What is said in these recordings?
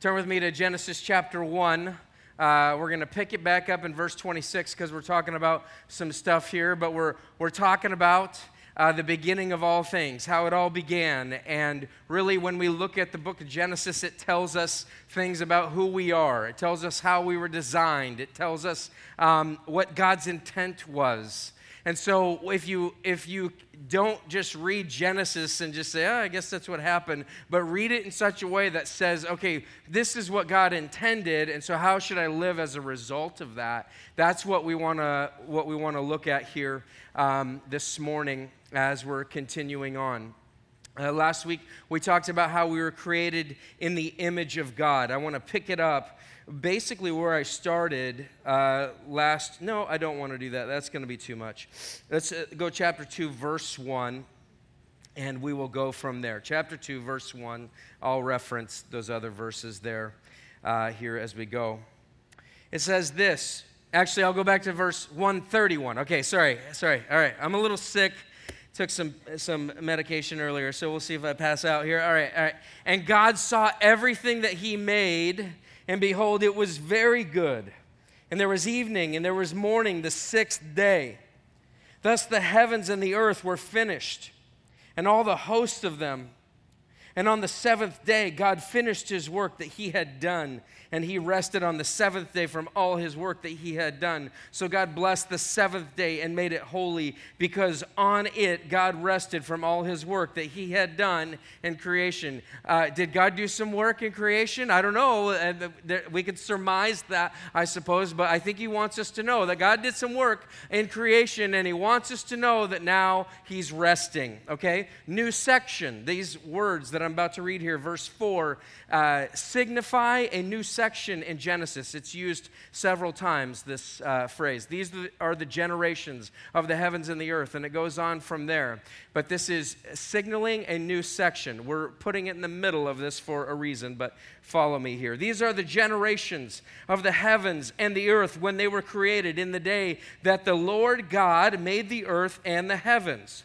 Turn with me to Genesis chapter 1. Uh, we're going to pick it back up in verse 26 because we're talking about some stuff here, but we're, we're talking about uh, the beginning of all things, how it all began. And really, when we look at the book of Genesis, it tells us things about who we are, it tells us how we were designed, it tells us um, what God's intent was. And so if you if you don't just read Genesis and just say, oh, I guess that's what happened, but read it in such a way that says, okay, this is what God intended, and so how should I live as a result of that? That's what we want to what we want to look at here um, this morning as we're continuing on. Uh, last week we talked about how we were created in the image of God. I want to pick it up basically where I started uh, last. No, I don't want to do that. That's going to be too much. Let's uh, go chapter 2, verse 1, and we will go from there. Chapter 2, verse 1. I'll reference those other verses there uh, here as we go. It says this. Actually, I'll go back to verse 131. Okay, sorry, sorry. All right, I'm a little sick took some some medication earlier so we'll see if i pass out here all right all right and god saw everything that he made and behold, it was very good. And there was evening, and there was morning, the sixth day. Thus the heavens and the earth were finished, and all the host of them. And on the seventh day, God finished his work that he had done, and he rested on the seventh day from all his work that he had done. So God blessed the seventh day and made it holy, because on it God rested from all his work that he had done in creation. Uh, did God do some work in creation? I don't know. we could surmise that, I suppose, but I think he wants us to know that God did some work in creation, and he wants us to know that now he's resting. Okay? New section, these words that I'm about to read here, verse 4, uh, signify a new section in Genesis. It's used several times, this uh, phrase. These are the generations of the heavens and the earth, and it goes on from there. But this is signaling a new section. We're putting it in the middle of this for a reason, but follow me here. These are the generations of the heavens and the earth when they were created in the day that the Lord God made the earth and the heavens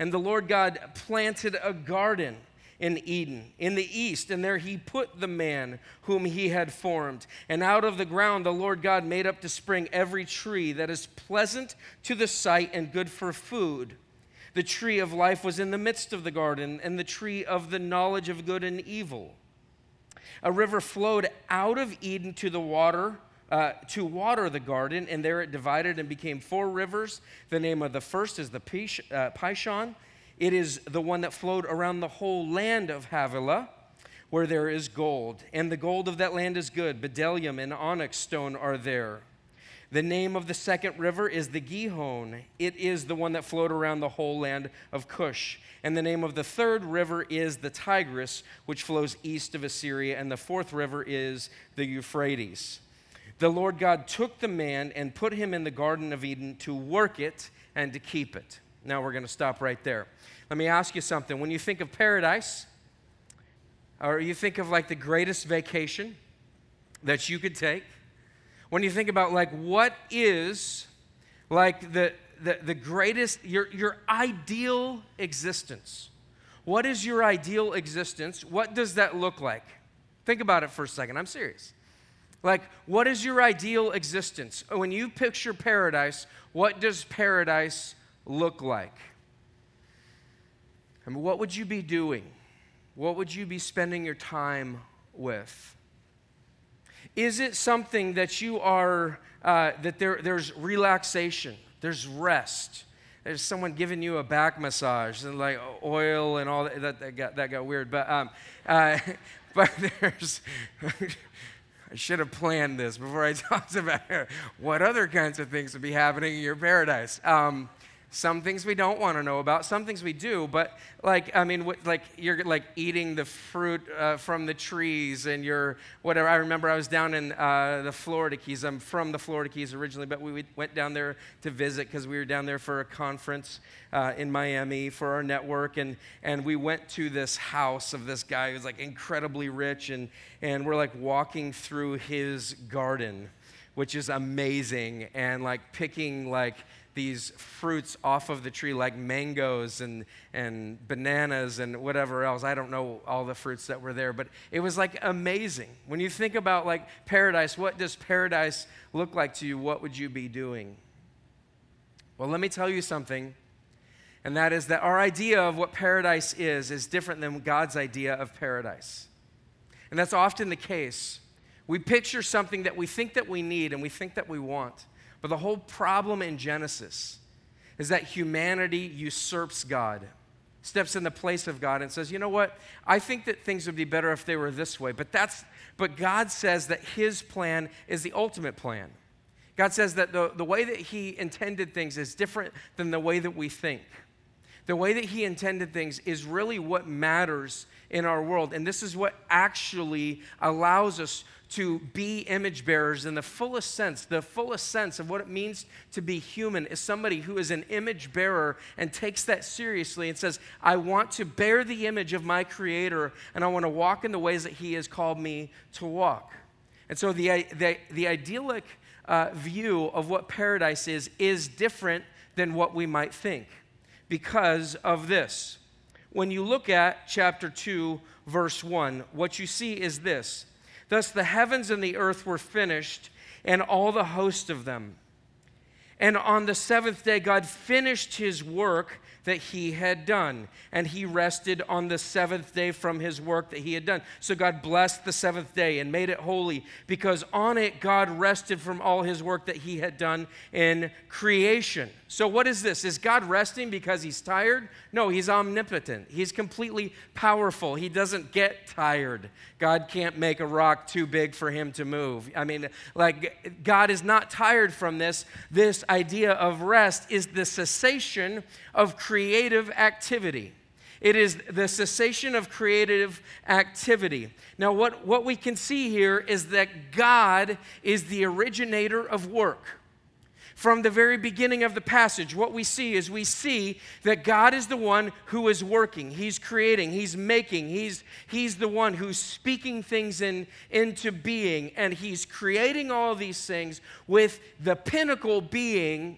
And the Lord God planted a garden in Eden, in the east, and there he put the man whom he had formed. And out of the ground the Lord God made up to spring every tree that is pleasant to the sight and good for food. The tree of life was in the midst of the garden, and the tree of the knowledge of good and evil. A river flowed out of Eden to the water uh, to water the garden, and there it divided and became four rivers. The name of the first is the Pish, uh, Pishon. It is the one that flowed around the whole land of Havilah, where there is gold. And the gold of that land is good. Bdellium and onyx stone are there. The name of the second river is the Gihon. It is the one that flowed around the whole land of Cush. And the name of the third river is the Tigris, which flows east of Assyria. And the fourth river is the Euphrates the Lord God took the man and put him in the Garden of Eden to work it and to keep it. Now we're going to stop right there. Let me ask you something. When you think of paradise, or you think of like the greatest vacation that you could take, when you think about like what is like the, the, the greatest, your, your ideal existence, what is your ideal existence? What does that look like? Think about it for a second. I'm serious. Like, what is your ideal existence? When you picture paradise, what does paradise look like? I mean, what would you be doing? What would you be spending your time with? Is it something that you are, uh, that there, there's relaxation, there's rest? There's someone giving you a back massage and like oil and all that. That, that got, that got weird. But, um, uh, but there's. I should have planned this before I talked about what other kinds of things would be happening in your paradise. Um, some things we don't want to know about, some things we do, but like, I mean, like you're like eating the fruit uh, from the trees and you're whatever. I remember I was down in uh, the Florida Keys. I'm from the Florida Keys originally, but we went down there to visit because we were down there for a conference uh, in Miami for our network. And, and we went to this house of this guy who's like incredibly rich. And, and we're like walking through his garden, which is amazing. And like picking like, these fruits off of the tree, like mangoes and, and bananas and whatever else. I don't know all the fruits that were there, but it was like amazing. When you think about like paradise, what does paradise look like to you? What would you be doing? Well, let me tell you something, and that is that our idea of what paradise is is different than God's idea of paradise. And that's often the case. We picture something that we think that we need and we think that we want. But the whole problem in Genesis is that humanity usurps God, steps in the place of God, and says, you know what? I think that things would be better if they were this way. But that's but God says that his plan is the ultimate plan. God says that the, the way that he intended things is different than the way that we think. The way that he intended things is really what matters in our world. And this is what actually allows us to be image bearers in the fullest sense. The fullest sense of what it means to be human is somebody who is an image bearer and takes that seriously and says, I want to bear the image of my Creator and I want to walk in the ways that He has called me to walk. And so the, the, the idyllic uh, view of what paradise is is different than what we might think because of this. When you look at chapter 2, verse 1, what you see is this Thus the heavens and the earth were finished, and all the host of them. And on the seventh day, God finished his work that he had done. And he rested on the seventh day from his work that he had done. So God blessed the seventh day and made it holy because on it God rested from all his work that he had done in creation. So, what is this? Is God resting because he's tired? No, he's omnipotent. He's completely powerful. He doesn't get tired. God can't make a rock too big for him to move. I mean, like, God is not tired from this. This idea of rest is the cessation of creative activity. It is the cessation of creative activity. Now, what, what we can see here is that God is the originator of work. From the very beginning of the passage, what we see is we see that God is the one who is working. He's creating, He's making, He's, he's the one who's speaking things in, into being, and He's creating all these things with the pinnacle being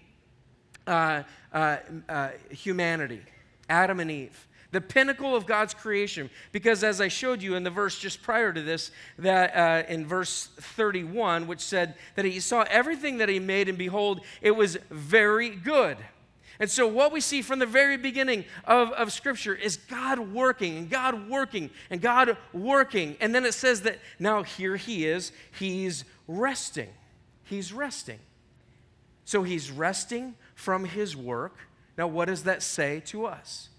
uh, uh, uh, humanity, Adam and Eve. The pinnacle of God's creation. Because as I showed you in the verse just prior to this, that uh, in verse 31, which said that he saw everything that he made, and behold, it was very good. And so, what we see from the very beginning of, of Scripture is God working and God working and God working. And then it says that now here he is, he's resting. He's resting. So, he's resting from his work. Now, what does that say to us?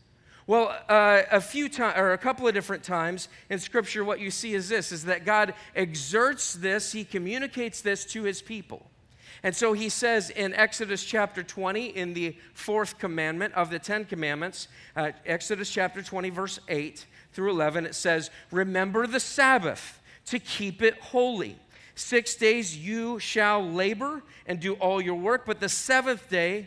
Well, uh, a few times, or a couple of different times in Scripture, what you see is this: is that God exerts this, He communicates this to His people. And so He says in Exodus chapter 20, in the fourth commandment of the Ten Commandments, uh, Exodus chapter 20, verse 8 through 11, it says, "Remember the Sabbath to keep it holy." Six days you shall labor and do all your work, but the seventh day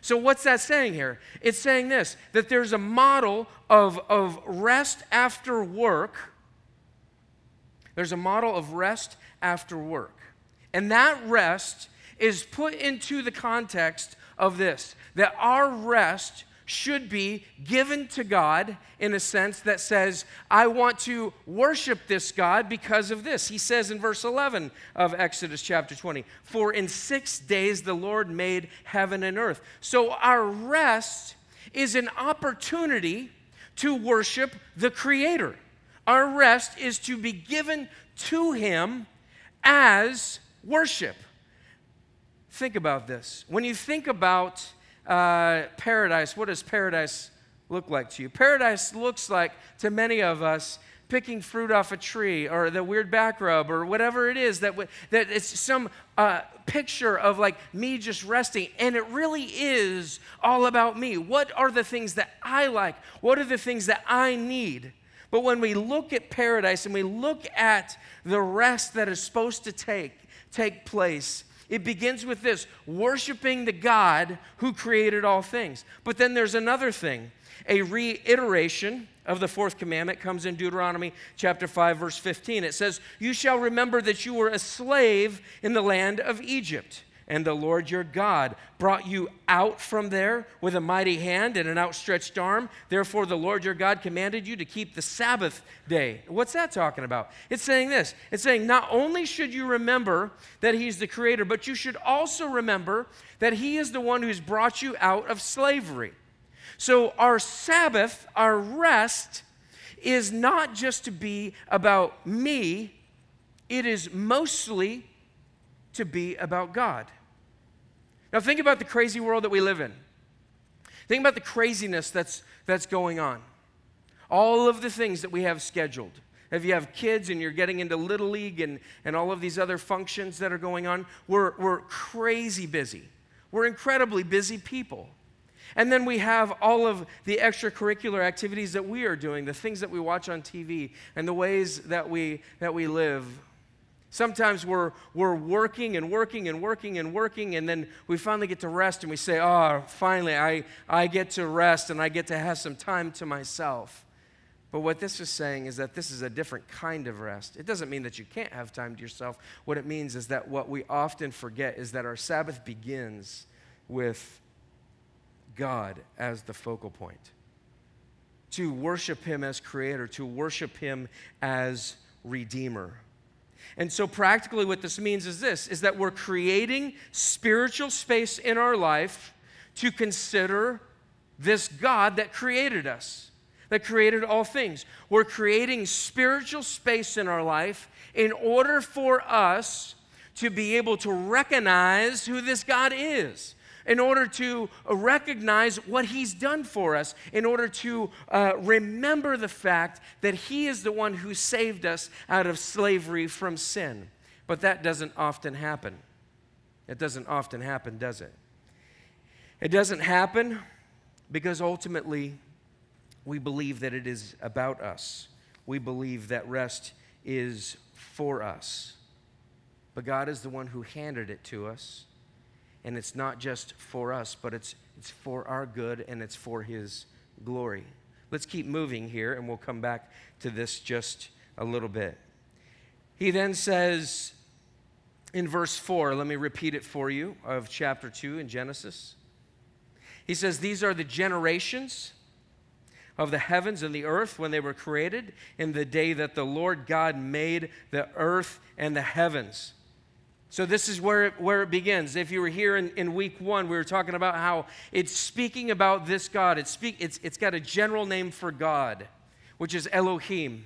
So, what's that saying here? It's saying this that there's a model of, of rest after work. There's a model of rest after work. And that rest is put into the context of this that our rest should be given to God in a sense that says, I want to worship this God because of this. He says in verse 11 of Exodus chapter 20, For in six days the Lord made heaven and earth. So our rest is an opportunity to worship the Creator. our rest is to be given to Him as worship. Think about this. When you think about uh, paradise, what does paradise look like to you? Paradise looks like, to many of us, picking fruit off a tree or the weird back rub or whatever it is that, that it's some uh, picture of like me just resting. And it really is all about me. What are the things that i like? What are the things that i need? But when we look at paradise and we look at the rest that is supposed to take take place it begins with this worshiping the god who created all things but then there's another thing a reiteration of the fourth commandment comes in Deuteronomy chapter 5 verse 15. It says, "You shall remember that you were a slave in the land of Egypt." And the Lord your God brought you out from there with a mighty hand and an outstretched arm. Therefore, the Lord your God commanded you to keep the Sabbath day. What's that talking about? It's saying this it's saying, not only should you remember that He's the Creator, but you should also remember that He is the one who's brought you out of slavery. So, our Sabbath, our rest, is not just to be about me, it is mostly to be about God. Now, think about the crazy world that we live in. Think about the craziness that's, that's going on. All of the things that we have scheduled. If you have kids and you're getting into Little League and, and all of these other functions that are going on, we're, we're crazy busy. We're incredibly busy people. And then we have all of the extracurricular activities that we are doing, the things that we watch on TV, and the ways that we, that we live. Sometimes we're, we're working and working and working and working, and then we finally get to rest and we say, Oh, finally, I, I get to rest and I get to have some time to myself. But what this is saying is that this is a different kind of rest. It doesn't mean that you can't have time to yourself. What it means is that what we often forget is that our Sabbath begins with God as the focal point, to worship Him as Creator, to worship Him as Redeemer. And so, practically, what this means is this is that we're creating spiritual space in our life to consider this God that created us, that created all things. We're creating spiritual space in our life in order for us to be able to recognize who this God is in order to recognize what He's done for us, in order to uh, remember the fact that He is the one who saved us out of slavery from sin. But that doesn't often happen. It doesn't often happen, does it? It doesn't happen because ultimately we believe that it is about us. We believe that rest is for us. But God is the one who handed it to us and it's not just for us, but it's, it's for our good and it's for His glory. Let's keep moving here, and we'll come back to this just a little bit. He then says in verse 4, let me repeat it for you, of chapter 2 in Genesis. He says, These are the generations of the heavens and the earth when they were created in the day that the Lord God made the earth and the heavens. So, this is where it, where it begins. If you were here in, in week one, we were talking about how it's speaking about this God. It's, speak, it's, it's got a general name for God, which is Elohim.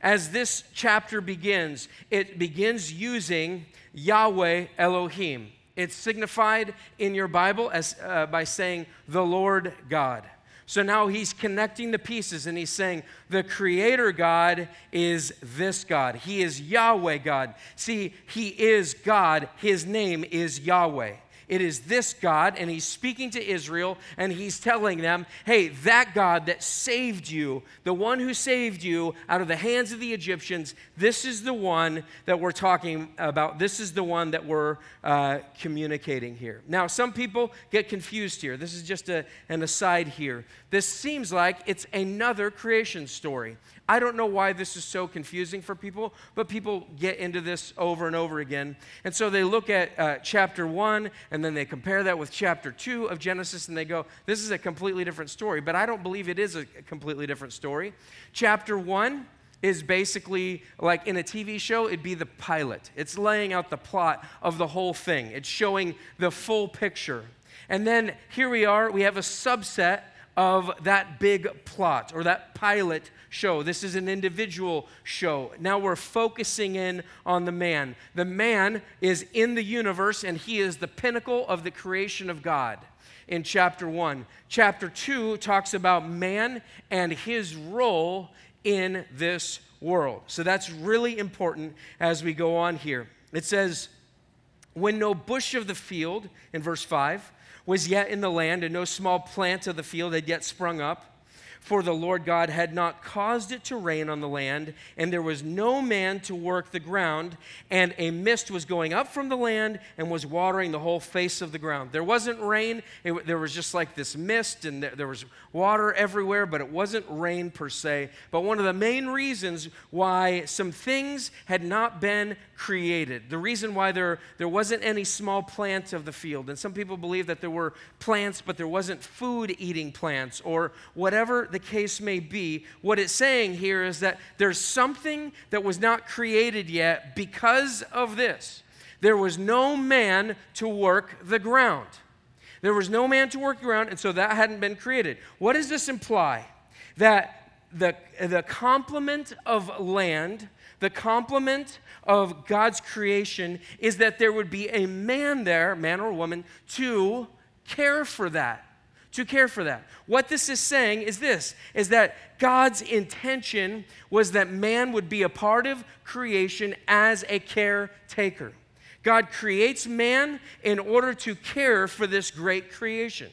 As this chapter begins, it begins using Yahweh Elohim. It's signified in your Bible as, uh, by saying the Lord God. So now he's connecting the pieces and he's saying, the creator God is this God. He is Yahweh God. See, he is God. His name is Yahweh. It is this God, and he's speaking to Israel, and he's telling them, hey, that God that saved you, the one who saved you out of the hands of the Egyptians, this is the one that we're talking about. This is the one that we're uh, communicating here. Now, some people get confused here. This is just a, an aside here. This seems like it's another creation story. I don't know why this is so confusing for people, but people get into this over and over again. And so they look at uh, chapter one and then they compare that with chapter two of Genesis and they go, this is a completely different story. But I don't believe it is a completely different story. Chapter one is basically like in a TV show, it'd be the pilot. It's laying out the plot of the whole thing, it's showing the full picture. And then here we are, we have a subset of that big plot or that pilot show. This is an individual show. Now we're focusing in on the man. The man is in the universe and he is the pinnacle of the creation of God in chapter 1. Chapter 2 talks about man and his role in this world. So that's really important as we go on here. It says, When no bush of the field, in verse 5, was yet in the land, and no small plant of the field had yet sprung up, for the Lord God had not caused it to rain on the land, and there was no man to work the ground, and a mist was going up from the land and was watering the whole face of the ground. There wasn't rain, it, there was just like this mist, and there, was water everywhere, but it wasn't rain per se. But one of the main reasons why some things had not been created, the reason why there, there wasn't any small plant of the field, and some people believe that there were plants, but there wasn't food eating plants or whatever the case may be, what it's saying here is that there's something that was not created yet because of this. There was no man to work the ground. There was no man to work the ground, and so that hadn't been created. What does this imply? That the, the complement of land, the complement of God's creation, is that there would be a man there, man or woman, to care for that to care for that. What this is saying is this is that God's intention was that man would be a part of creation as a caretaker. God creates man in order to care for this great creation.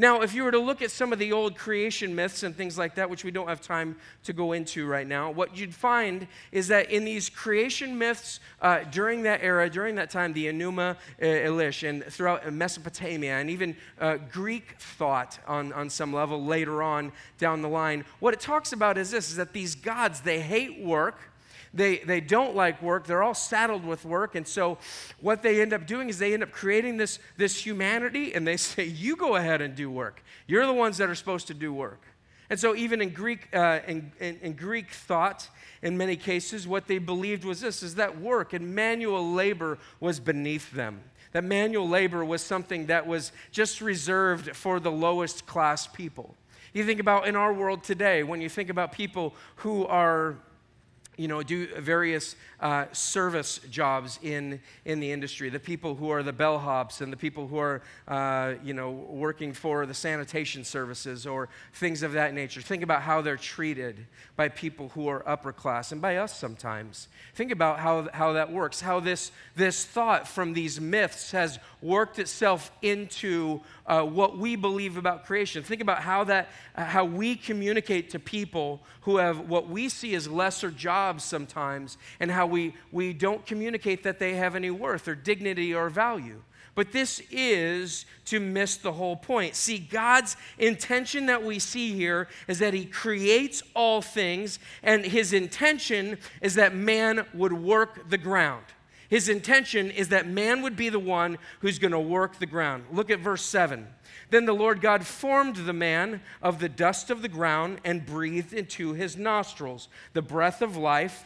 Now, if you were to look at some of the old creation myths and things like that, which we don't have time to go into right now, what you'd find is that in these creation myths uh, during that era, during that time, the Enuma uh, Elish, and throughout Mesopotamia, and even uh, Greek thought on, on some level later on down the line, what it talks about is this: is that these gods they hate work they, they don't like work. They're all saddled with work. And so, what they end up doing is they end up creating this, this humanity, and they say, You go ahead and do work. You're the ones that are supposed to do work. And so, even in Greek, uh, in, in, in Greek thought, in many cases, what they believed was this is that work and manual labor was beneath them. That manual labor was something that was just reserved for the lowest class people. You think about in our world today, when you think about people who are you know, do various uh, service jobs in, in the industry. The people who are the bellhops and the people who are, uh, you know, working for the sanitation services or things of that nature. Think about how they're treated by people who are upper class and by us sometimes. Think about how, how that works, how this, this thought from these myths has worked itself into uh, what we believe about creation. Think about how that, how we communicate to people who have what we see as lesser jobs sometimes, and how we, we don't communicate that they have any worth or dignity or value. But this is to miss the whole point. See, God's intention that we see here is that He creates all things, and His intention is that man would work the ground. His intention is that man would be the one who's going to work the ground. Look at verse 7. Then the Lord God formed the man of the dust of the ground and breathed into his nostrils the breath of life,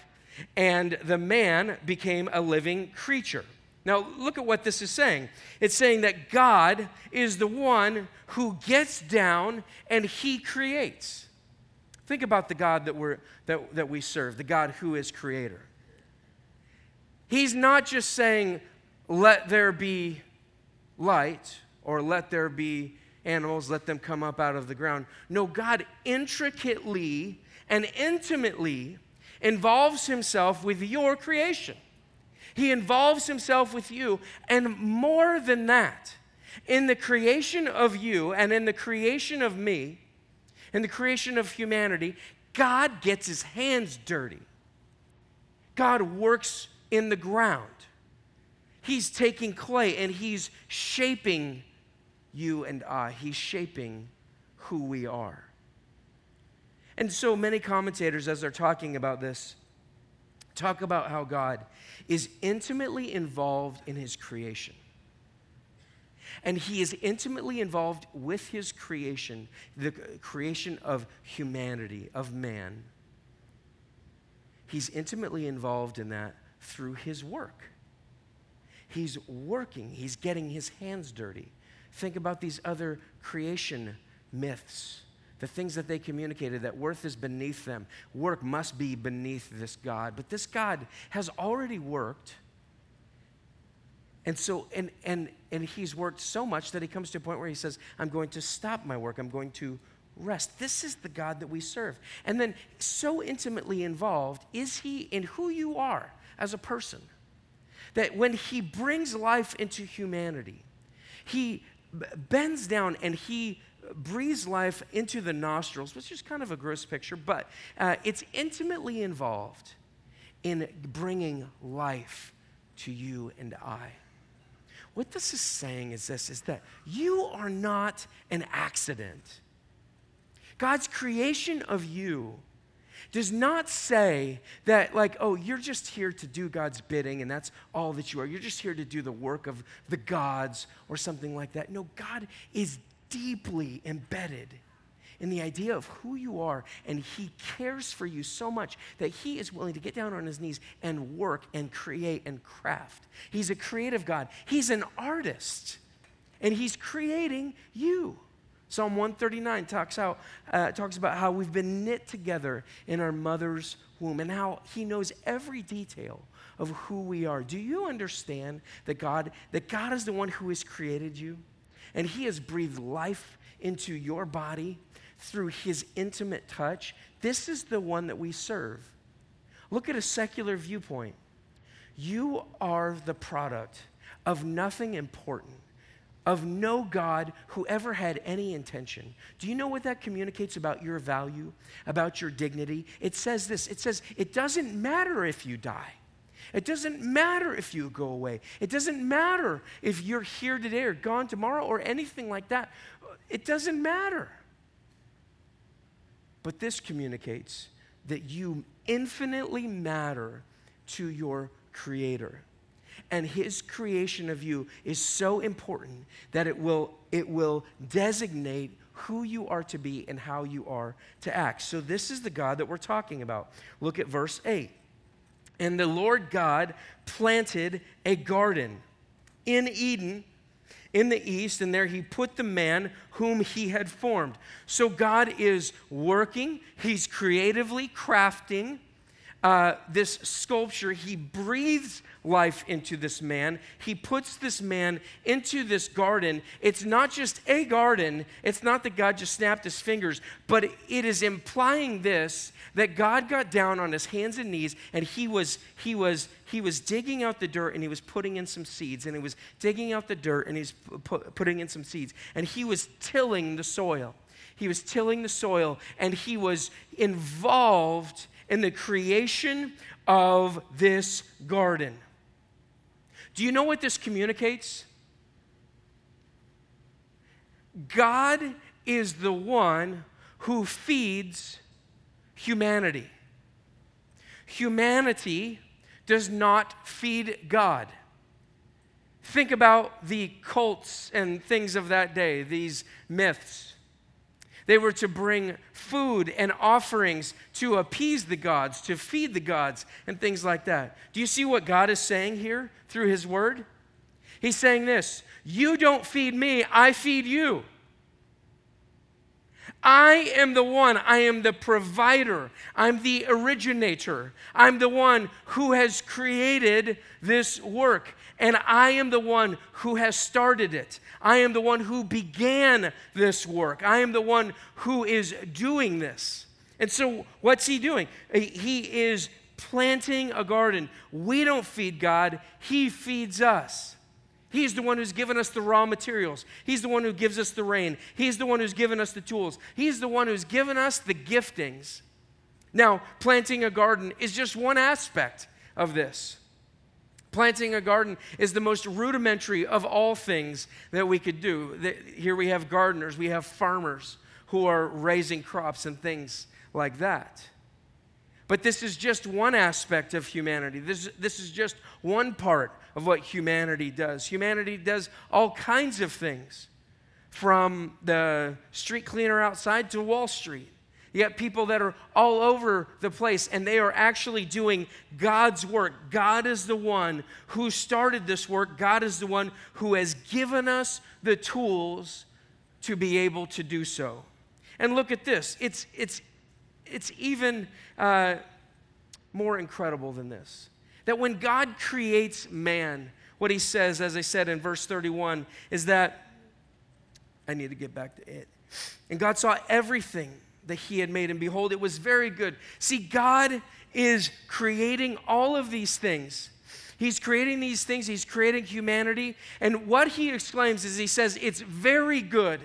and the man became a living creature. Now, look at what this is saying. It's saying that God is the one who gets down and he creates. Think about the God that, we're, that, that we serve, the God who is creator. He's not just saying, let there be light or let there be animals, let them come up out of the ground. No, God intricately and intimately involves himself with your creation. He involves himself with you. And more than that, in the creation of you and in the creation of me, in the creation of humanity, God gets his hands dirty. God works in the ground. He's taking clay and he's shaping you and I. He's shaping who we are. And so many commentators, as they're talking about this, talk about how God is intimately involved in his creation. And he is intimately involved with his creation, the creation of humanity, of man. He's intimately involved in that through his work. He's working, he's getting his hands dirty. Think about these other creation myths the things that they communicated, that worth is beneath them. Work must be beneath this God. But this God has already worked. And so, and, and, and he's worked so much that he comes to a point where he says, I'm going to stop my work. I'm going to rest. This is the God that we serve. And then, so intimately involved is he in who you are as a person that when he brings life into humanity, he bends down and he breathes life into the nostrils, which is kind of a gross picture, but uh, it's intimately involved in bringing life to you and I. What this is saying is this is that you are not an accident. God's creation of you does not say that, like, oh, you're just here to do God's bidding and that's all that you are. You're just here to do the work of the gods or something like that. No, God is deeply embedded in the idea of who you are, and He cares for you so much that He is willing to get down on His knees and work and create and craft. He's a creative God, He's an artist, and He's creating you. Psalm 139 talks, out, uh, talks about how we've been knit together in our mother's womb and how He knows every detail of who we are. Do you understand that God, that God is the one who has created you? And He has breathed life into your body through His intimate touch. This is the one that we serve. Look at a secular viewpoint. You are the product of nothing important of no God who ever had any intention. Do you know what that communicates about your value, about your dignity? It says this it says, it doesn't matter if you die. It doesn't matter if you go away. It doesn't matter if you're here today or gone tomorrow or anything like that. It doesn't matter. But this communicates that you infinitely matter to your Creator and his creation of you is so important that it will, it will designate who you are to be and how you are to act. So, this is the God that we're talking about. Look at verse 8. And the Lord God planted a garden in Eden in the east, and there he put the man whom he had formed. So, God is working, he's creatively crafting uh, this sculpture, he breathes life into this man. He puts this man into this garden. It's not just a garden, it's not that God just snapped his fingers, but it is implying this that God got down on his hands and knees and he was he was he was digging out the dirt and he was putting in some seeds and he was digging out the dirt and he's putting in some seeds and he was tilling the soil. He was tilling the soil and he was involved in the creation of this garden. Do you know what this communicates? God is the one who feeds humanity. Humanity does not feed God. Think about the cults and things of that day, these myths. They were to bring food and offerings to appease the gods, to feed the gods, and things like that. Do you see what God is saying here through His Word? He's saying this You don't feed me, I feed you. I am the one, I am the provider, I'm the originator, I'm the one who has created this work, and I am the one who has started it. I am the one who began this work, I am the one who is doing this. And so, what's he doing? Uh, he is planting a garden. We don't feed God, He feeds us. He's the one who's given us the raw materials. He's the one who gives us the rain. He's the one who's given us the tools. He's the one who's given us the giftings. Now, planting a garden is just one aspect of this. Planting a garden is the most rudimentary of all things that we could do. Here we have gardeners, we have farmers who are raising crops and things like that. But this is just one aspect of humanity. This, this is just one part of what humanity does. Humanity does all kinds of things, from the street cleaner outside to Wall Street. You got people that are all over the place and they are actually doing God's work. God is the one who started this work. God is the one who has given us the tools to be able to do so. And look at this. It's, it's, it's even uh, more incredible than this. That when God creates man, what he says, as I said in verse 31, is that I need to get back to it. And God saw everything that he had made, and behold, it was very good. See, God is creating all of these things. He's creating these things, he's creating humanity. And what he exclaims is he says, It's very good.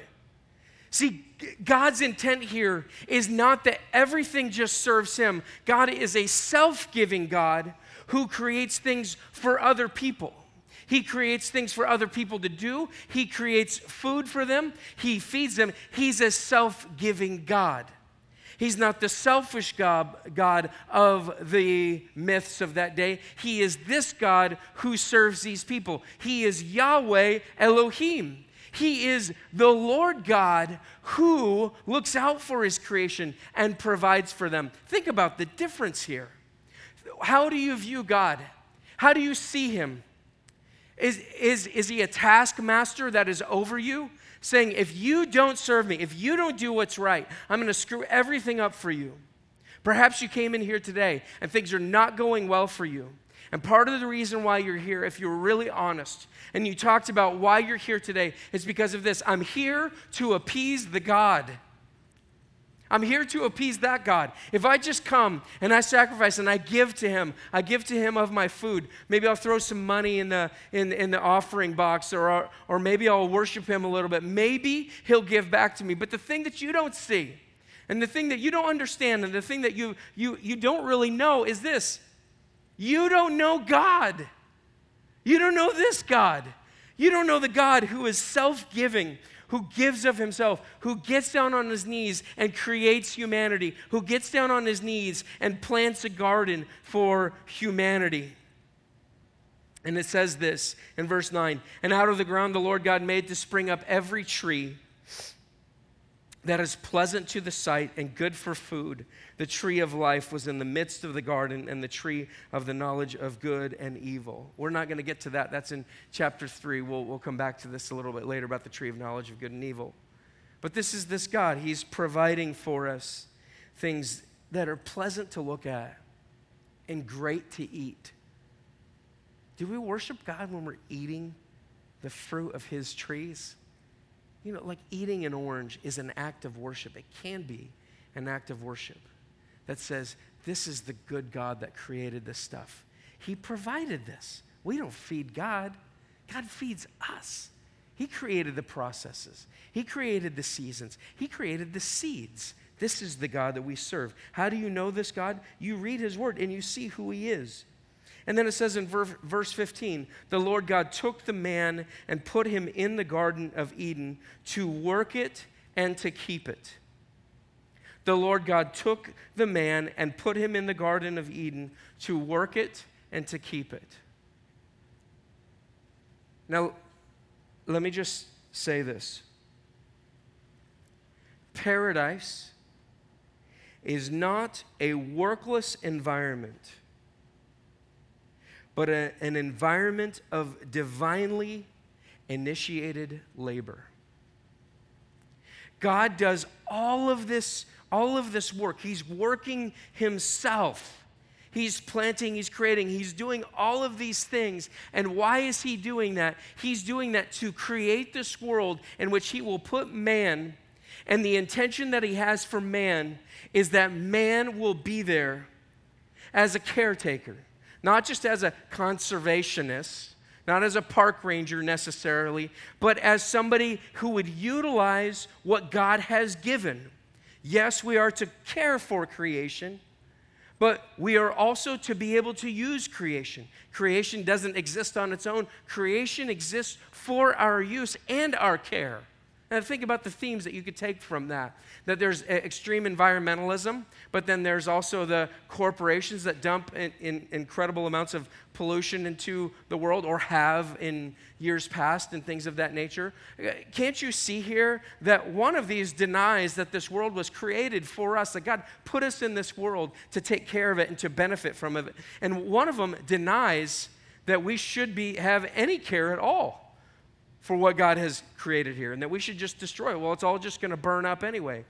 See, God's intent here is not that everything just serves him. God is a self giving God who creates things for other people. He creates things for other people to do. He creates food for them. He feeds them. He's a self giving God. He's not the selfish God, God of the myths of that day. He is this God who serves these people. He is Yahweh Elohim. He is the Lord God who looks out for his creation and provides for them. Think about the difference here. How do you view God? How do you see him? Is, is, is he a taskmaster that is over you? Saying, if you don't serve me, if you don't do what's right, I'm going to screw everything up for you. Perhaps you came in here today and things are not going well for you. And part of the reason why you're here, if you're really honest, and you talked about why you're here today, is because of this. I'm here to appease the God I'm here to appease that God. If I just come and I sacrifice and I give to Him, I give to Him of my food. Maybe I'll throw some money in the, in, in the offering box or, or maybe I'll worship Him a little bit. Maybe He'll give back to me. But the thing that you don't see and the thing that you don't understand and the thing that you, you, you don't really know is this you don't know God. You don't know this God. You don't know the God who is self giving, who gives of himself, who gets down on his knees and creates humanity, who gets down on his knees and plants a garden for humanity. And it says this in verse 9 And out of the ground the Lord God made to spring up every tree that is pleasant to the sight and good for food. The tree of life was in the midst of the garden, and the tree of the knowledge of good and evil. We're not going to get to that. That's in chapter 3. We'll, we'll come back to this a little bit later about the tree of knowledge of good and evil. But this is this God. He's providing for us things that are pleasant to look at and great to eat. Do we worship God when we're eating the fruit of His trees? You know, like eating an orange is an act of worship. It can be an act of worship that says, This is the good God that created this stuff. He provided this. We don't feed God, God feeds us. He created the processes, He created the seasons, He created the seeds. This is the God that we serve. How do you know this God? You read His word and you see who He is. And then it says in verse 15 the Lord God took the man and put him in the Garden of Eden to work it and to keep it. The Lord God took the man and put him in the Garden of Eden to work it and to keep it. Now, let me just say this paradise is not a workless environment but a, an environment of divinely initiated labor. God does all of this all of this work. He's working himself. He's planting, he's creating, he's doing all of these things. And why is he doing that? He's doing that to create this world in which he will put man. And the intention that he has for man is that man will be there as a caretaker not just as a conservationist, not as a park ranger necessarily, but as somebody who would utilize what God has given. Yes, we are to care for creation, but we are also to be able to use creation. Creation doesn't exist on its own, creation exists for our use and our care. And think about the themes that you could take from that. That there's extreme environmentalism, but then there's also the corporations that dump in, in incredible amounts of pollution into the world or have in years past and things of that nature. Can't you see here that one of these denies that this world was created for us, that God put us in this world to take care of it and to benefit from it? And one of them denies that we should be, have any care at all for what God has created here and that we should just destroy it. Well, it's all just going to burn up anyway.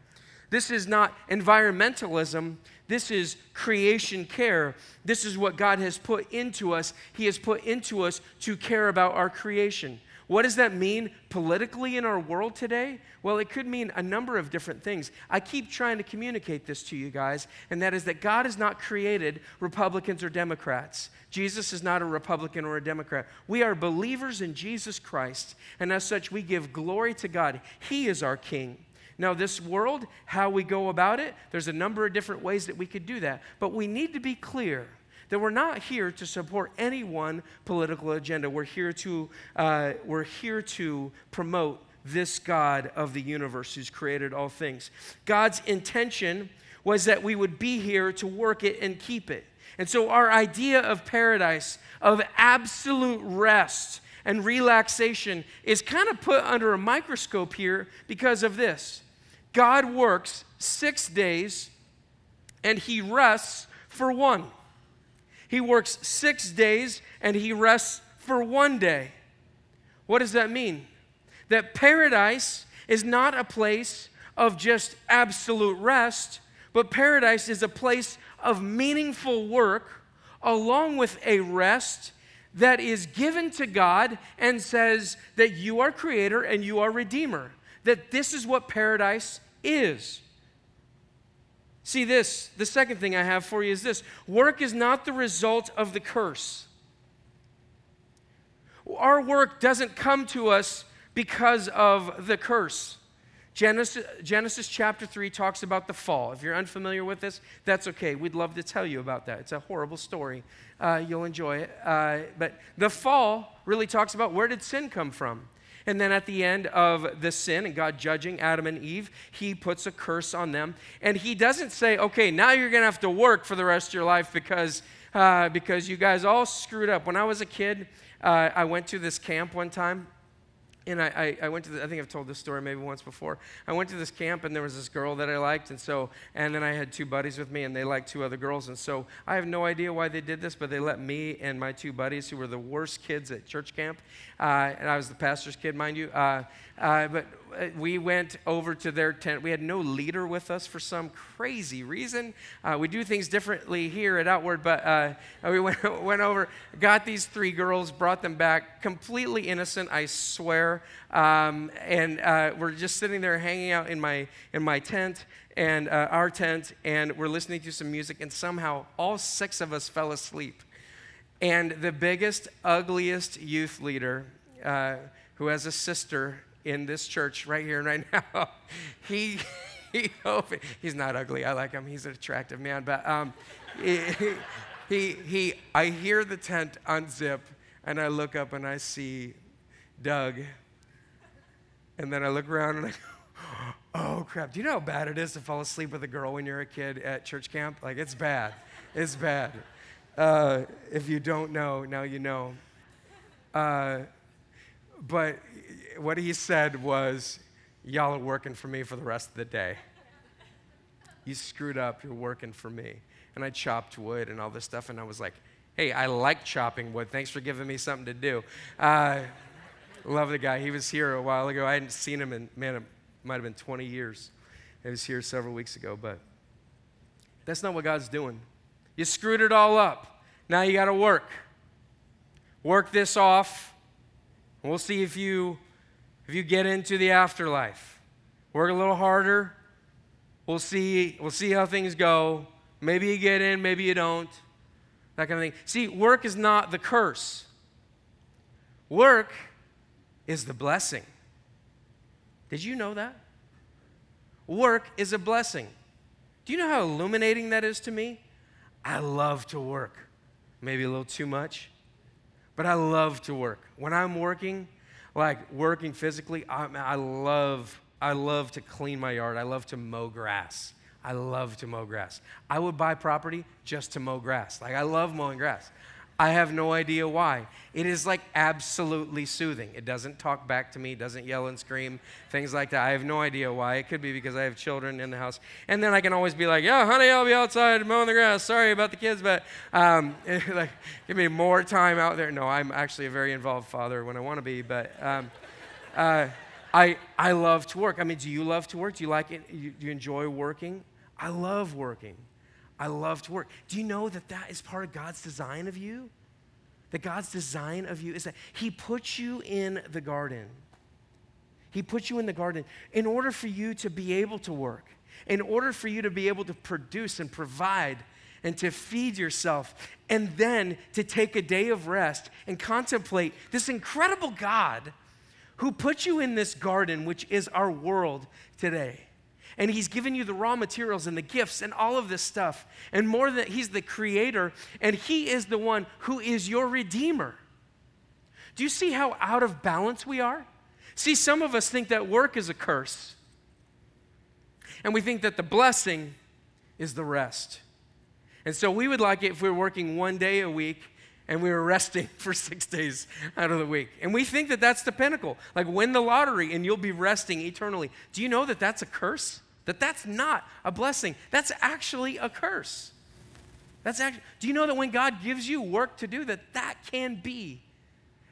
This is not environmentalism. This is creation care. This is what God has put into us. He has put into us to care about our creation. What does that mean politically in our world today? Well, it could mean a number of different things. I keep trying to communicate this to you guys, and that is that God has not created Republicans or Democrats. Jesus is not a Republican or a Democrat. We are believers in Jesus Christ, and as such, we give glory to God. He is our King. Now, this world, how we go about it, there's a number of different ways that we could do that, but we need to be clear that we're not here to support any one political agenda. We're here to, uh, we're here to promote this God of the universe who's created all things. God's intention was that we would be here to work it and keep it. And so, our idea of paradise, of absolute rest and relaxation, is kind of put under a microscope here because of this God works six days and he rests for one. He works six days and he rests for one day. What does that mean? That paradise is not a place of just absolute rest, but paradise is a place of meaningful work along with a rest that is given to God and says that you are creator and you are redeemer. That this is what paradise is. See, this, the second thing I have for you is this work is not the result of the curse. Our work doesn't come to us because of the curse. Genesis, Genesis chapter 3 talks about the fall. If you're unfamiliar with this, that's okay. We'd love to tell you about that. It's a horrible story. Uh, you'll enjoy it. Uh, but the fall really talks about where did sin come from? And then at the end of the sin and God judging Adam and Eve, he puts a curse on them. And he doesn't say, okay, now you're going to have to work for the rest of your life because, uh, because you guys all screwed up. When I was a kid, uh, I went to this camp one time and I, I, I, went to the, I think I've told this story maybe once before. I went to this camp and there was this girl that I liked, and so, and then I had two buddies with me and they liked two other girls, and so I have no idea why they did this, but they let me and my two buddies, who were the worst kids at church camp, uh, and I was the pastor's kid, mind you, uh, uh, but we went over to their tent. We had no leader with us for some crazy reason. Uh, we do things differently here at Outward, but uh, we went, went over, got these three girls, brought them back, completely innocent, I swear. Um, and uh, we're just sitting there hanging out in my, in my tent and uh, our tent, and we're listening to some music, and somehow all six of us fell asleep. And the biggest, ugliest youth leader, uh, who has a sister in this church right here and right now. he, he he's not ugly. I like him. He's an attractive man. But um, he, he, he, I hear the tent unzip, and I look up and I see Doug. And then I look around and I go, oh crap. Do you know how bad it is to fall asleep with a girl when you're a kid at church camp? Like, it's bad. It's bad. Uh, if you don't know, now you know. Uh, but what he said was, Y'all are working for me for the rest of the day. You screwed up, you're working for me. And I chopped wood and all this stuff, and I was like, Hey, I like chopping wood. Thanks for giving me something to do. Uh, love the guy. He was here a while ago. I hadn't seen him in, man, it might have been 20 years. He was here several weeks ago, but that's not what God's doing. You screwed it all up. Now you got to work. Work this off We'll see if you if you get into the afterlife. Work a little harder. We'll see we'll see how things go. Maybe you get in, maybe you don't. That kind of thing. See, work is not the curse. Work is the blessing. Did you know that? Work is a blessing. Do you know how illuminating that is to me? I love to work. Maybe a little too much but I love to work. When I'm working, like working physically, I, I love I love to clean my yard. I love to mow grass. I love to mow grass. I would buy property just to mow grass. Like I love mowing grass. I have no idea why. It is like absolutely soothing. It doesn't talk back to me, doesn't yell and scream, things like that. I have no idea why. It could be because I have children in the house. And then I can always be like, yeah, honey, I'll be outside mowing the grass. Sorry about the kids, but um, like, give me more time out there. No, I'm actually a very involved father when I want to be, but. Um, uh, I, I love to work. I mean, do you love to work? Do you like it? Do you enjoy working? I love working. I love to work. Do you know that that is part of God's design of you? That God's design of you is that He puts you in the garden. He puts you in the garden in order for you to be able to work, in order for you to be able to produce and provide and to feed yourself, and then to take a day of rest and contemplate this incredible God who put you in this garden, which is our world today and he's given you the raw materials and the gifts and all of this stuff. And more than he's the creator, and he is the one who is your redeemer. Do you see how out of balance we are? See, some of us think that work is a curse. And we think that the blessing is the rest. And so we would like it if we were working one day a week and we were resting for six days out of the week. And we think that that's the pinnacle. Like win the lottery and you'll be resting eternally. Do you know that that's a curse? That that's not a blessing. That's actually a curse. That's actually, do you know that when God gives you work to do that that can be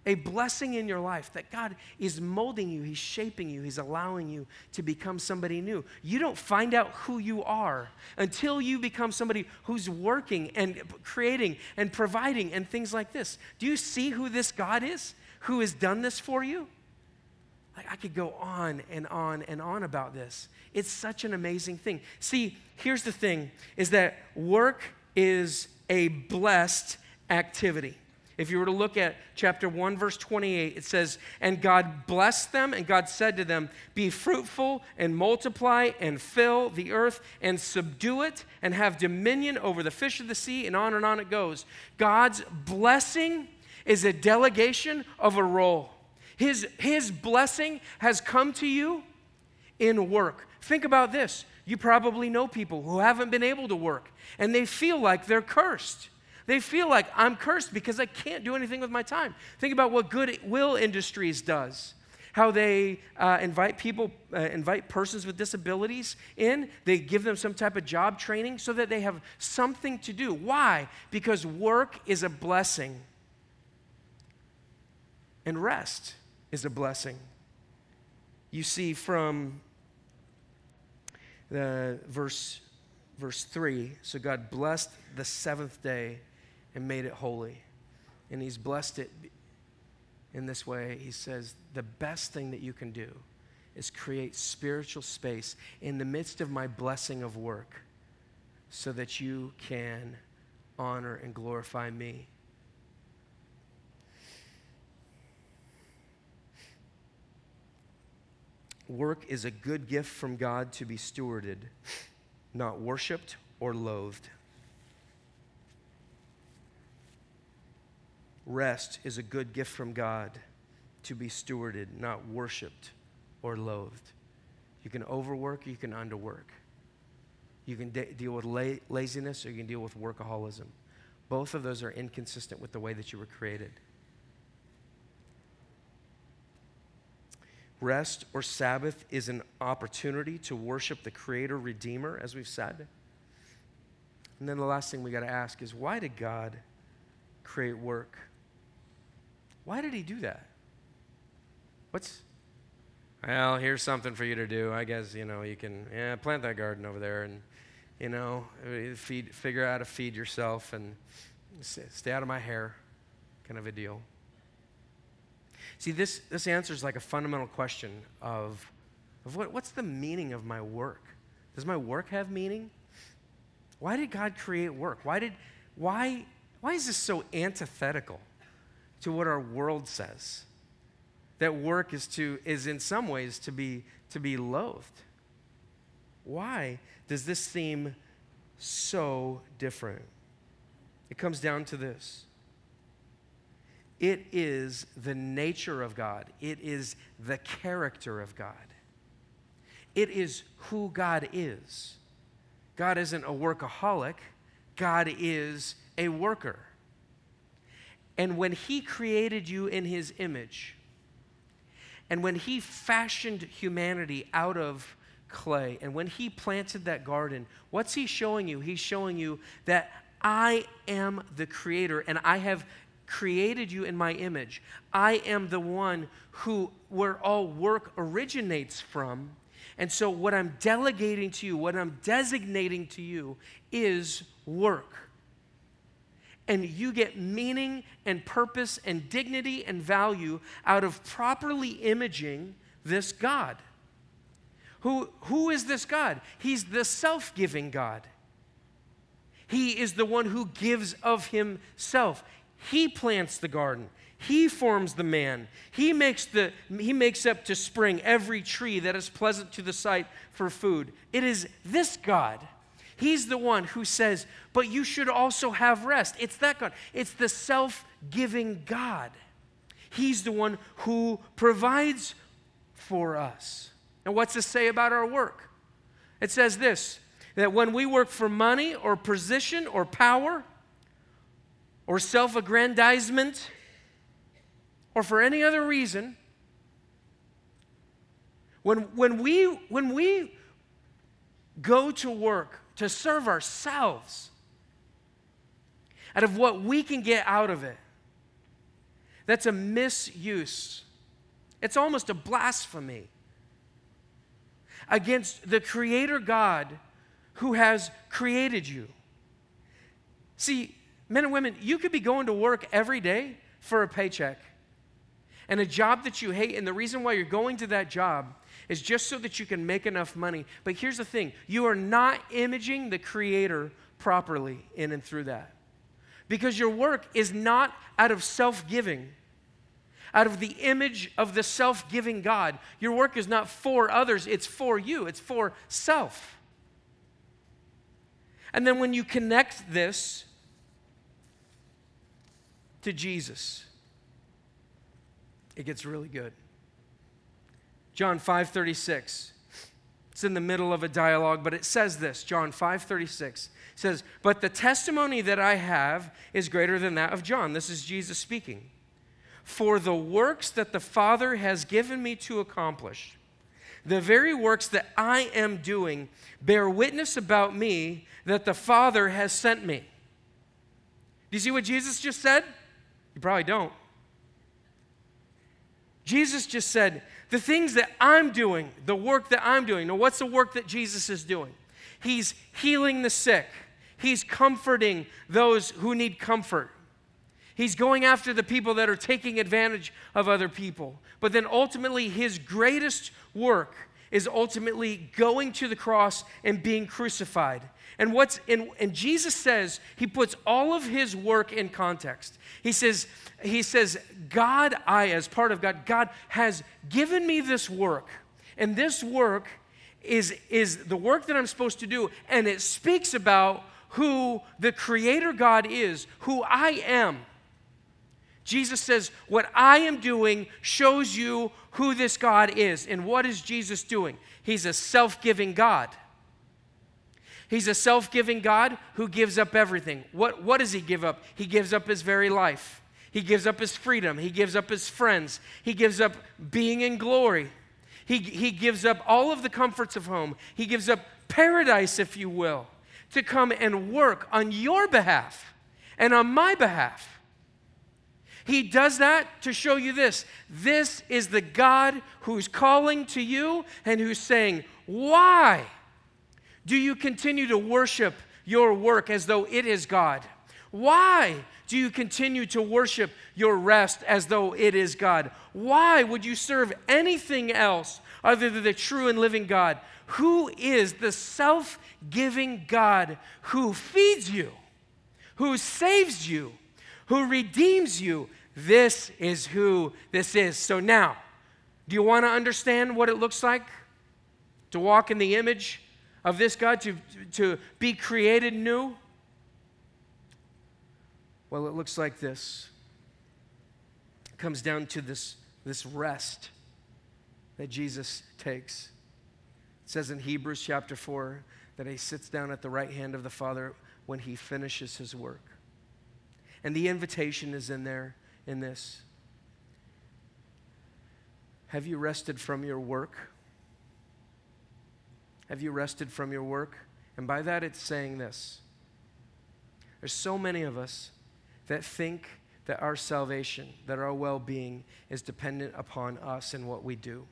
a blessing in your life that God is molding you, He's shaping you, He's allowing you to become somebody new. You don't find out who you are until you become somebody who's working and creating and providing and things like this. Do you see who this God is who has done this for you? Like I could go on and on and on about this. It's such an amazing thing. See, here's the thing is that work is a blessed activity. If you were to look at chapter 1, verse 28, it says, And God blessed them, and God said to them, Be fruitful and multiply and fill the earth and subdue it and have dominion over the fish of the sea, and on and on it goes. God's blessing is a delegation of a role. His, his blessing has come to you in work. Think about this. You probably know people who haven't been able to work and they feel like they're cursed. They feel like I'm cursed because I can't do anything with my time. Think about what Goodwill Industries does. How they uh, invite people, uh, invite persons with disabilities in. They give them some type of job training so that they have something to do. Why? Because work is a blessing, and rest is a blessing. You see from the verse verse 3 so god blessed the seventh day and made it holy. And he's blessed it in this way. He says the best thing that you can do is create spiritual space in the midst of my blessing of work so that you can honor and glorify me. Work is a good gift from God to be stewarded, not worshiped or loathed. Rest is a good gift from God to be stewarded, not worshiped or loathed. You can overwork or you can underwork. You can de- deal with la- laziness or you can deal with workaholism. Both of those are inconsistent with the way that you were created. Rest or Sabbath is an opportunity to worship the Creator, Redeemer, as we've said. And then the last thing we got to ask is why did God create work? Why did He do that? What's, well, here's something for you to do. I guess, you know, you can yeah, plant that garden over there and, you know, feed, figure out how to feed yourself and stay out of my hair kind of a deal. See, this, this answers like a fundamental question of, of what, what's the meaning of my work? Does my work have meaning? Why did God create work? Why, did, why, why is this so antithetical to what our world says? That work is, to, is in some ways to be, to be loathed. Why does this seem so different? It comes down to this it is the nature of God, it is the character of God, it is who God is. God isn't a workaholic, God is a worker. And when He created you in His image, and when He fashioned humanity out of clay, and when He planted that garden, what's He showing you? He's showing you that I am the creator and I have created you in my image. I am the one who, where all work originates from. And so, what I'm delegating to you, what I'm designating to you, is work. And you get meaning and purpose and dignity and value out of properly imaging this God. Who, who is this God? He's the self giving God. He is the one who gives of himself. He plants the garden. He forms the man. He makes, the, he makes up to spring every tree that is pleasant to the sight for food. It is this God. He's the one who says, but you should also have rest. It's that God. It's the self giving God. He's the one who provides for us. And what's this say about our work? It says this that when we work for money or position or power or self aggrandizement or for any other reason, when, when, we, when we go to work to serve ourselves out of what we can get out of it, that's a misuse. It's almost a blasphemy against the Creator God who has created you. See, men and women, you could be going to work every day for a paycheck and a job that you hate, and the reason why you're going to that job is just so that you can make enough money. But here's the thing you are not imaging the Creator properly in and through that. Because your work is not out of self giving, out of the image of the self giving God. Your work is not for others, it's for you, it's for self. And then when you connect this to Jesus, it gets really good. John 5:36. It's in the middle of a dialogue, but it says this. John 5:36 says, "But the testimony that I have is greater than that of John." This is Jesus speaking. "For the works that the Father has given me to accomplish, the very works that I am doing bear witness about me that the Father has sent me. Do you see what Jesus just said? You probably don't. Jesus just said, the things that I'm doing, the work that I'm doing. Now, what's the work that Jesus is doing? He's healing the sick, He's comforting those who need comfort. He's going after the people that are taking advantage of other people. But then ultimately, his greatest work is ultimately going to the cross and being crucified. And what's in, and Jesus says he puts all of his work in context. He says, he says, God, I, as part of God, God has given me this work. And this work is, is the work that I'm supposed to do, and it speaks about who the Creator God is, who I am. Jesus says, What I am doing shows you who this God is. And what is Jesus doing? He's a self giving God. He's a self giving God who gives up everything. What, what does he give up? He gives up his very life. He gives up his freedom. He gives up his friends. He gives up being in glory. He, he gives up all of the comforts of home. He gives up paradise, if you will, to come and work on your behalf and on my behalf. He does that to show you this. This is the God who's calling to you and who's saying, Why do you continue to worship your work as though it is God? Why do you continue to worship your rest as though it is God? Why would you serve anything else other than the true and living God? Who is the self giving God who feeds you, who saves you, who redeems you, this is who this is. So now, do you want to understand what it looks like to walk in the image of this God, to, to be created new? Well, it looks like this. It comes down to this, this rest that Jesus takes. It says in Hebrews chapter 4 that he sits down at the right hand of the Father when he finishes his work. And the invitation is in there in this? Have you rested from your work? Have you rested from your work? And by that, it's saying this there's so many of us that think that our salvation, that our well being is dependent upon us and what we do.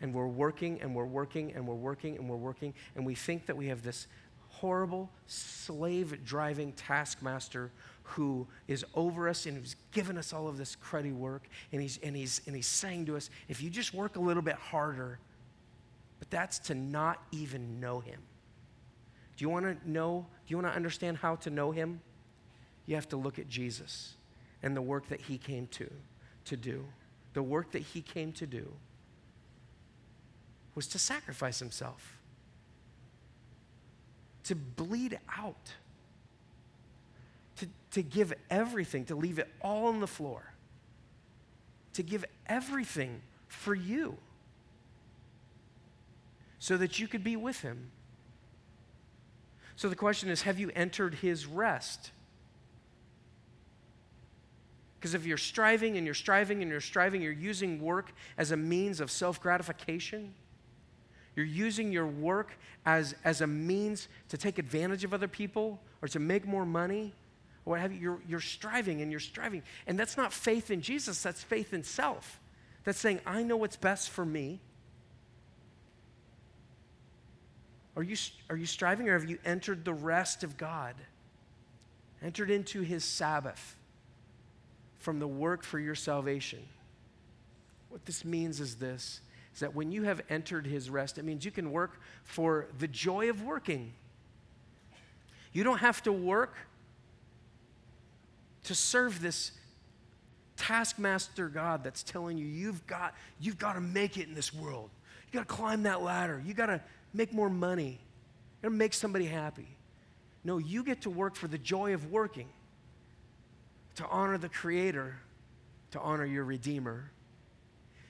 And we're working and we're working and we're working and we're working, and we think that we have this horrible slave driving taskmaster who is over us and who's given us all of this cruddy work. And he's, and, he's, and he's saying to us, if you just work a little bit harder, but that's to not even know him. Do you want to know? Do you want to understand how to know him? You have to look at Jesus and the work that he came to, to do. The work that he came to do was to sacrifice himself, to bleed out, to, to give everything, to leave it all on the floor, to give everything for you so that you could be with him. So the question is have you entered his rest? Because if you're striving and you're striving and you're striving, you're using work as a means of self gratification. You're using your work as, as a means to take advantage of other people or to make more money or what have you. You're, you're striving and you're striving. And that's not faith in Jesus, that's faith in self. That's saying, I know what's best for me. Are you, are you striving or have you entered the rest of God? Entered into his Sabbath from the work for your salvation. What this means is this is that when you have entered his rest, it means you can work for the joy of working. You don't have to work to serve this taskmaster God that's telling you you've got you've got to make it in this world. You got to climb that ladder. You got to make more money. or make somebody happy. No, you get to work for the joy of working to honor the Creator, to honor your Redeemer.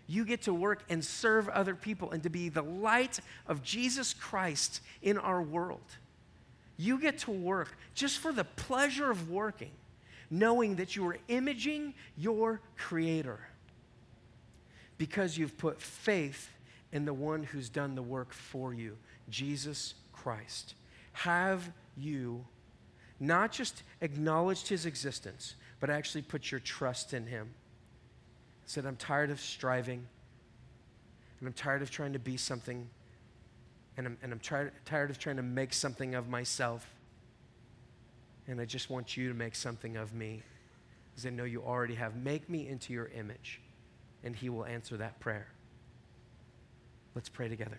You get to work and serve other people and to be the light of Jesus Christ in our world. You get to work just for the pleasure of working, knowing that you are imaging your Creator because you've put faith in the one who's done the work for you, Jesus Christ. Have you not just acknowledged his existence, but actually put your trust in Him. Said, I'm tired of striving, and I'm tired of trying to be something, and I'm, and I'm tired of trying to make something of myself. And I just want you to make something of me, because I know you already have. Make me into your image, and He will answer that prayer. Let's pray together.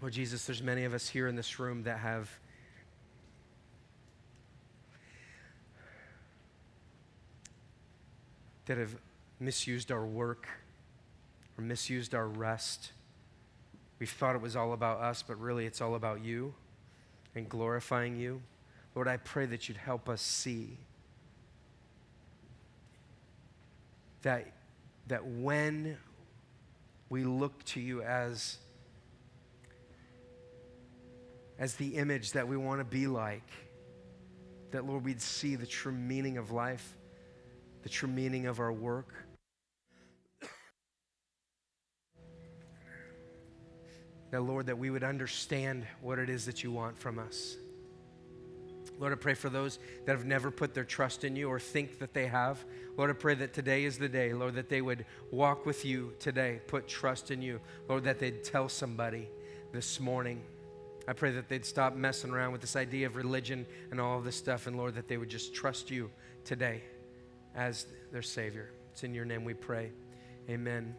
Lord Jesus, there's many of us here in this room that have that have misused our work or misused our rest. We thought it was all about us, but really it's all about you and glorifying you. Lord, I pray that you'd help us see that, that when we look to you as as the image that we want to be like. That, Lord, we'd see the true meaning of life, the true meaning of our work. That, Lord, that we would understand what it is that you want from us. Lord, I pray for those that have never put their trust in you or think that they have. Lord, I pray that today is the day, Lord, that they would walk with you today, put trust in you. Lord, that they'd tell somebody this morning. I pray that they'd stop messing around with this idea of religion and all of this stuff, and Lord, that they would just trust you today as their Savior. It's in your name we pray. Amen.